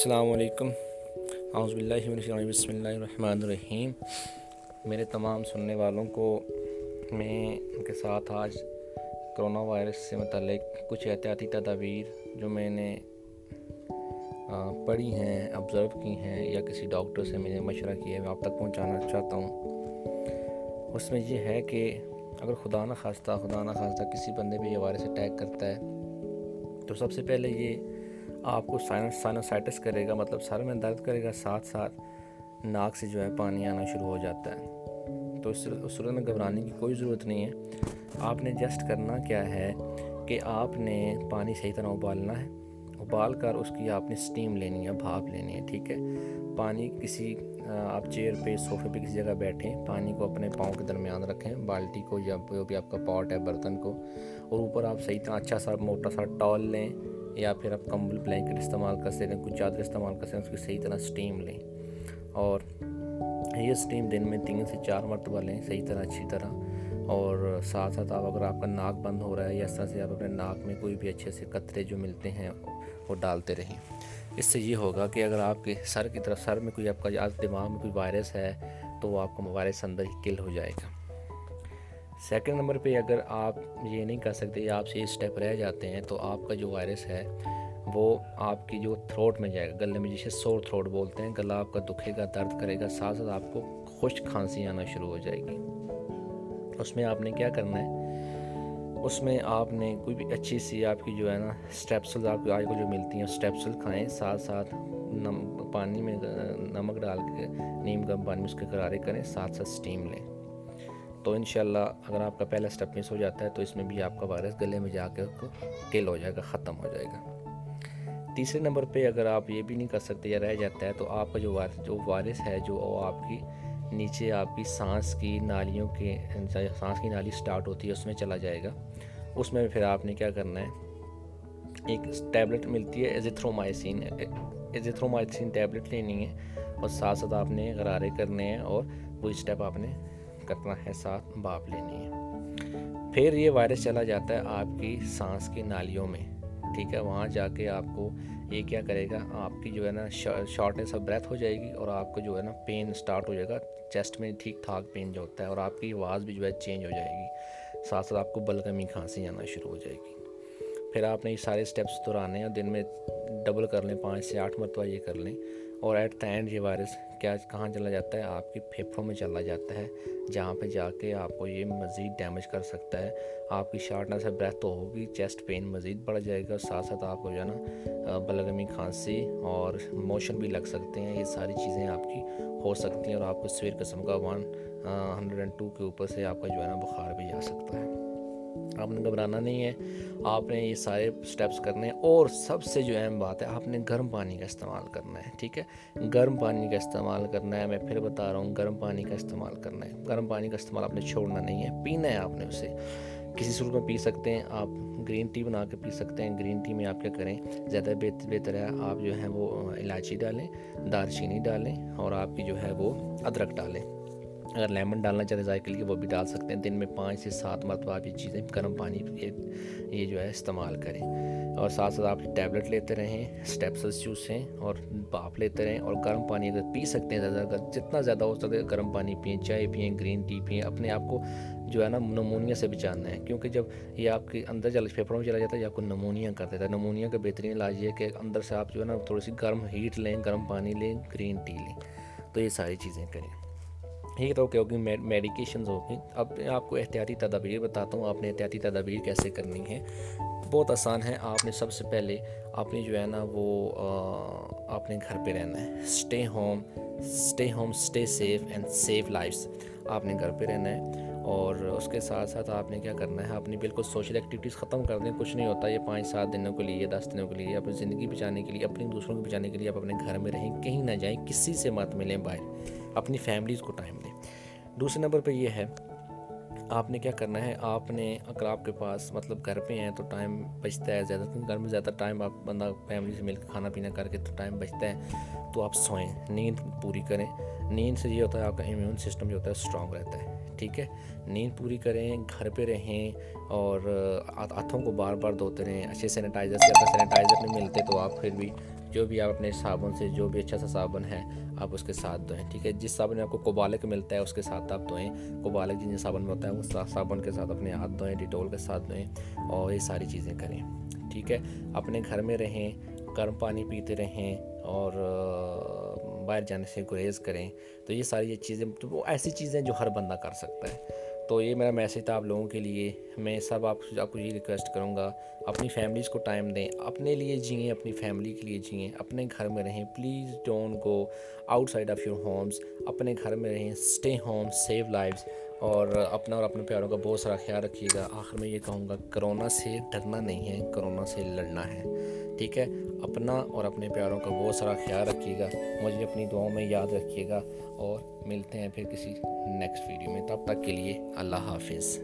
السلام علیکم۔ اعوذ باللہ من الشیطان بسم اللہ الرحمن الرحیم۔ میرے تمام سننے والوں کو میں ان کے ساتھ آج کرونا وائرس سے متعلق کچھ احتیاطی تدابیر جو میں نے پڑھی ہیں آبزرو کی ہیں یا کسی ڈاکٹر سے میں نے مشورہ کیا ہے، میں آپ تک پہنچانا چاہتا ہوں۔ اس میں یہ ہے کہ اگر خدا نہ خواستہ خدا نہ خواستہ کسی بندے پہ یہ وائرس اٹیک کرتا ہے، تو سب سے پہلے یہ آپ کو سائنس سائنوسائٹس کرے گا مطلب سر میں درد کرے گا، ساتھ ساتھ ناک سے جو ہے پانی آنا شروع ہو جاتا ہے۔ تو اس صورت میں گھبرانے کی کوئی ضرورت نہیں ہے۔ آپ نے جسٹ کرنا کیا ہے کہ آپ نے پانی صحیح طرح ابالنا ہے۔ ابال کر اس کی آپ نے سٹیم لینی ہے، بھاپ لینی ہے، ٹھیک ہے۔ پانی کسی، آپ چیئر پہ، صوفے پہ کسی جگہ بیٹھیں، پانی کو اپنے پاؤں کے درمیان رکھیں، بالٹی کو یا جو بھی آپ کا پاٹ ہے برتن کو، اور اوپر آپ صحیح طرح اچھا سا موٹا سا ٹال لیں۔ یا پھر آپ کمبل بلینکٹ استعمال کر سکتے ہیں، کچھ چادر استعمال کر سکتے ہیں، اس کی صحیح طرح سٹیم لیں۔ اور یہ سٹیم دن میں تین سے چار مرتبہ لیں، صحیح طرح، اچھی طرح۔ اور ساتھ ساتھ آپ اگر آپ کا ناک بند ہو رہا ہے یا اس طرح سے آپ اپنے ناک میں کوئی بھی اچھے سے قطرے جو ملتے ہیں، وہ ڈالتے رہیں۔ اس سے یہ ہوگا کہ اگر آپ کے سر کی طرف، سر میں کوئی آپ کا دماغ میں کوئی وائرس ہے، تو وہ آپ کا وائرس اندر ہی کل ہو جائے گا۔ سیکنڈ نمبر پہ اگر آپ یہ نہیں کر سکتے آپ سے یہ اسٹیپ رہ جاتے ہیں تو آپ کا جو وائرس ہے وہ آپ کی جو تھروٹ میں جائے گا، گلے میں جسے سور تھروٹ بولتے ہیں، گلا آپ کا دکھے گا، درد کرے گا، ساتھ ساتھ آپ کو خشک کھانسی آنا شروع ہو جائے گی۔ اس میں آپ نے کیا کرنا ہے؟ اس میں آپ نے کوئی بھی اچھی سی آپ کی جو ہے نا اسٹیپسل آپ کو آج کو جو ملتی ہیں اسٹیپسل کھائیں، ساتھ ساتھ نم پانی میں، نمک ڈال کے، نیم گرم پانی میں اس کے کرارے کریں، ساتھ ساتھ سٹیم لیں۔ تو انشاءاللہ اگر آپ کا پہلا سٹیپ مس ہو جاتا ہے تو اس میں بھی آپ کا وائرس گلے میں جا کے کل ہو جائے گا، ختم ہو جائے گا۔ تیسرے نمبر پہ اگر آپ یہ بھی نہیں کر سکتے یا رہ جاتا ہے تو آپ کا جو وائرس جو وائرس ہے، جو آپ کی نیچے آپ کی سانس کی نالیوں کے، سانس کی نالی سٹارٹ ہوتی ہے، اس میں چلا جائے گا۔ اس میں پھر آپ نے کیا کرنا ہے؟ ایک ٹیبلٹ ملتی ہے ایزیتھرومائسین ایزیتھرومائسین ٹیبلٹ لینی ہے اور ساتھ ساتھ آپ نے غرارے کرنے ہیں اور وہ اسٹیپ آپ نے کرنا ہے ساتھ باپ لینی ہے۔ پھر یہ وائرس چلا جاتا ہے آپ کی سانس کی نالیوں میں، ٹھیک ہے؟ وہاں جا کے آپ کو یہ کیا کرے گا، آپ کی جو ہے نا شارٹنیس آف بریتھ ہو جائے گی اور آپ کو جو ہے نا پین سٹارٹ ہو جائے گا۔ چیسٹ میں ٹھیک ٹھاک پین جو ہوتا ہے اور آپ کی آواز بھی جو ہے چینج ہو جائے گی۔ ساتھ ساتھ آپ کو بلغمی کھانسی آنا شروع ہو جائے گی۔ پھر آپ نے یہ سارے اسٹیپس دہرانے ہیں دن میں ڈبل کر لیں، پانچ سے آٹھ مرتبہ یہ کر لیں۔ اور ایٹ دا اینڈ یہ وائرس کیا کہاں چلا جاتا ہے؟ آپ کی پھیپھڑوں میں چلا جاتا ہے، جہاں پہ جا کے آپ کو یہ مزید ڈیمیج کر سکتا ہے۔ آپ کی شارٹنیس آف بریتھ تو ہوگی چیسٹ پین مزید بڑھ جائے گا ساتھ ساتھ آپ کو جو ہے نا بلغمی کھانسی اور موشن بھی لگ سکتے ہیں۔ یہ ساری چیزیں آپ کی ہو سکتی ہیں اور آپ کو سویر قسم کا ون ہنڈریڈ اینڈ ٹو کے اوپر سے آپ کا جو ہے نا، بخار بھی جا سکتا ہے۔ آپ نے گھبرانا نہیں ہے، آپ نے یہ سارے سٹیپس کرنے ہیں اور سب سے جو اہم بات ہے، آپ نے گرم پانی کا استعمال کرنا ہے، ٹھیک ہے؟ گرم پانی کا استعمال کرنا ہے، میں پھر بتا رہا ہوں، گرم پانی کا استعمال کرنا ہے۔ گرم پانی کا استعمال آپ نے چھوڑنا نہیں ہے، پینا ہے آپ نے اسے۔ کسی صورت میں پی سکتے ہیں، آپ گرین ٹی بنا کے پی سکتے ہیں۔ گرین ٹی میں آپ کیا کریں، زیادہ بہتر ہے آپ جو ہیں وہ الائچی ڈالیں دار چینی ڈالیں اور آپ کی جو ہے وہ ادرک ڈالیں۔ اگر لیمن ڈالنا چاہتے ذائقے کے لیے وہ بھی ڈال سکتے ہیں۔ دن میں پانچ سے سات مرتبہ آپ یہ چیزیں گرم پانی یہ جو ہے استعمال کریں۔ اور ساتھ ساتھ آپ ٹیبلٹ لیتے رہیں اسٹیپسز چوسیں اور باپ لیتے رہیں اور گرم پانی اگر پی سکتے ہیں، زیادہ جتنا زیادہ ہو سکتا ہے گرم پانی پئیں، چائے پئیں، گرین ٹی پئیں، اپنے آپ کو جو ہے نا نمونیا سے بچانا ہے۔ کیونکہ جب یہ آپ کے اندر چل پھیپھڑوں میں چلا جاتا ہے، یہ آپ کو نمونیا کر دیتا ہے۔ نمونیا کا بہترین علاج یہ ہے کہ اندر سے آپ جو ہے نا تھوڑی سی گرم ہیٹ لیں، گرم پانی لیں، گرین ٹی لیں۔ تو یہ ساری چیزیں کریں۔ ٹھیک تو ہوگی میڈیکیشنز ہوگی اب میں آپ کو احتیاطی تدابیر بتاتا ہوں، آپ نے احتیاطی تدابیر کیسے کرنی ہے بہت آسان ہے، آپ نے سب سے پہلے آپ نے جو ہے نا وہ آپ نے گھر پہ رہنا ہے۔ Stay home stay home stay safe and save lives آپ نے گھر پہ رہنا ہے۔ اور اس کے ساتھ ساتھ آپ نے کیا کرنا ہے؟ اپنی بالکل سوشل ایکٹیویٹیز ختم کر دیں، کچھ نہیں ہوتا، یہ پانچ سات دنوں کے لیے، دس دنوں کے لیے، اپنی زندگی بچانے کے لیے، اپنی دوسروں کو بچانے کے لیے آپ اپنے گھر میں رہیں، کہیں نہ جائیں، کسی سے مت ملیں باہر، اپنی فیملیز کو ٹائم دیں۔ دوسرے نمبر پہ یہ ہے، آپ نے کیا کرنا ہے؟ آپ نے اگر آپ کے پاس مطلب گھر پہ ہیں تو ٹائم بچتا ہے زیادہ گھر میں زیادہ ٹائم آپ بندہ فیملی سے مل کے کھانا پینا کر کے تو ٹائم بچتا ہے، تو آپ سوئیں، نیند پوری کریں۔ نیند سے یہ ہوتا ہے، آپ کا امیون سسٹم جو ہوتا ہے اسٹرانگ رہتا ہے۔ ٹھیک ہے؟ نیند پوری کریں، گھر پہ رہیں اور ہاتھوں کو بار بار دھوتے رہیں، اچھے سینیٹائزر سے اگر سینیٹائزر نہیں ملتے تو آپ پھر بھی جو بھی آپ اپنے صابن سے جو بھی اچھا سا صابن ہے، آپ اس کے ساتھ دھوئیں، ٹھیک ہے؟ جس صابن میں آپ کو کوبالک ملتا ہے، اس کے ساتھ آپ دھوئیں۔ کوبالک جن صابن میں ہوتا ہے، وہ صابن کے ساتھ اپنے ہاتھ دھوئیں، ڈیٹول کے ساتھ دھوئیں اور یہ ساری چیزیں کریں، ٹھیک ہے؟ اپنے گھر میں رہیں، گرم پانی پیتے رہیں اور باہر جانے سے گریز کریں، تو یہ ساری چیزیں، تو وہ ایسی چیزیں جو ہر بندہ کر سکتا ہے۔ تو یہ میرا میسیج تھا آپ لوگوں کے لیے۔ میں سب آپ آپ کو یہ ریکویسٹ کروں گا، اپنی فیملیز کو ٹائم دیں، اپنے لیے جئیں، اپنی فیملی کے لیے جئیں، اپنے گھر میں رہیں۔ Please don't go outside of your homes اپنے گھر میں رہیں اسٹے ہوم سیو لائفز اور اپنا اور اپنے پیاروں کا بہت سارا خیال رکھیے گا۔ آخر میں یہ کہوں گا، کرونا سے ڈرنا نہیں ہے، کرونا سے لڑنا ہے۔ ٹھیک ہے؟ اپنا اور اپنے پیاروں کا بہت سارا خیال رکھیے گا۔ مجھے اپنی دعاؤں میں یاد رکھیے گا اور ملتے ہیں پھر کسی نیکسٹ ویڈیو میں۔ تب تک کے لیے اللہ حافظ۔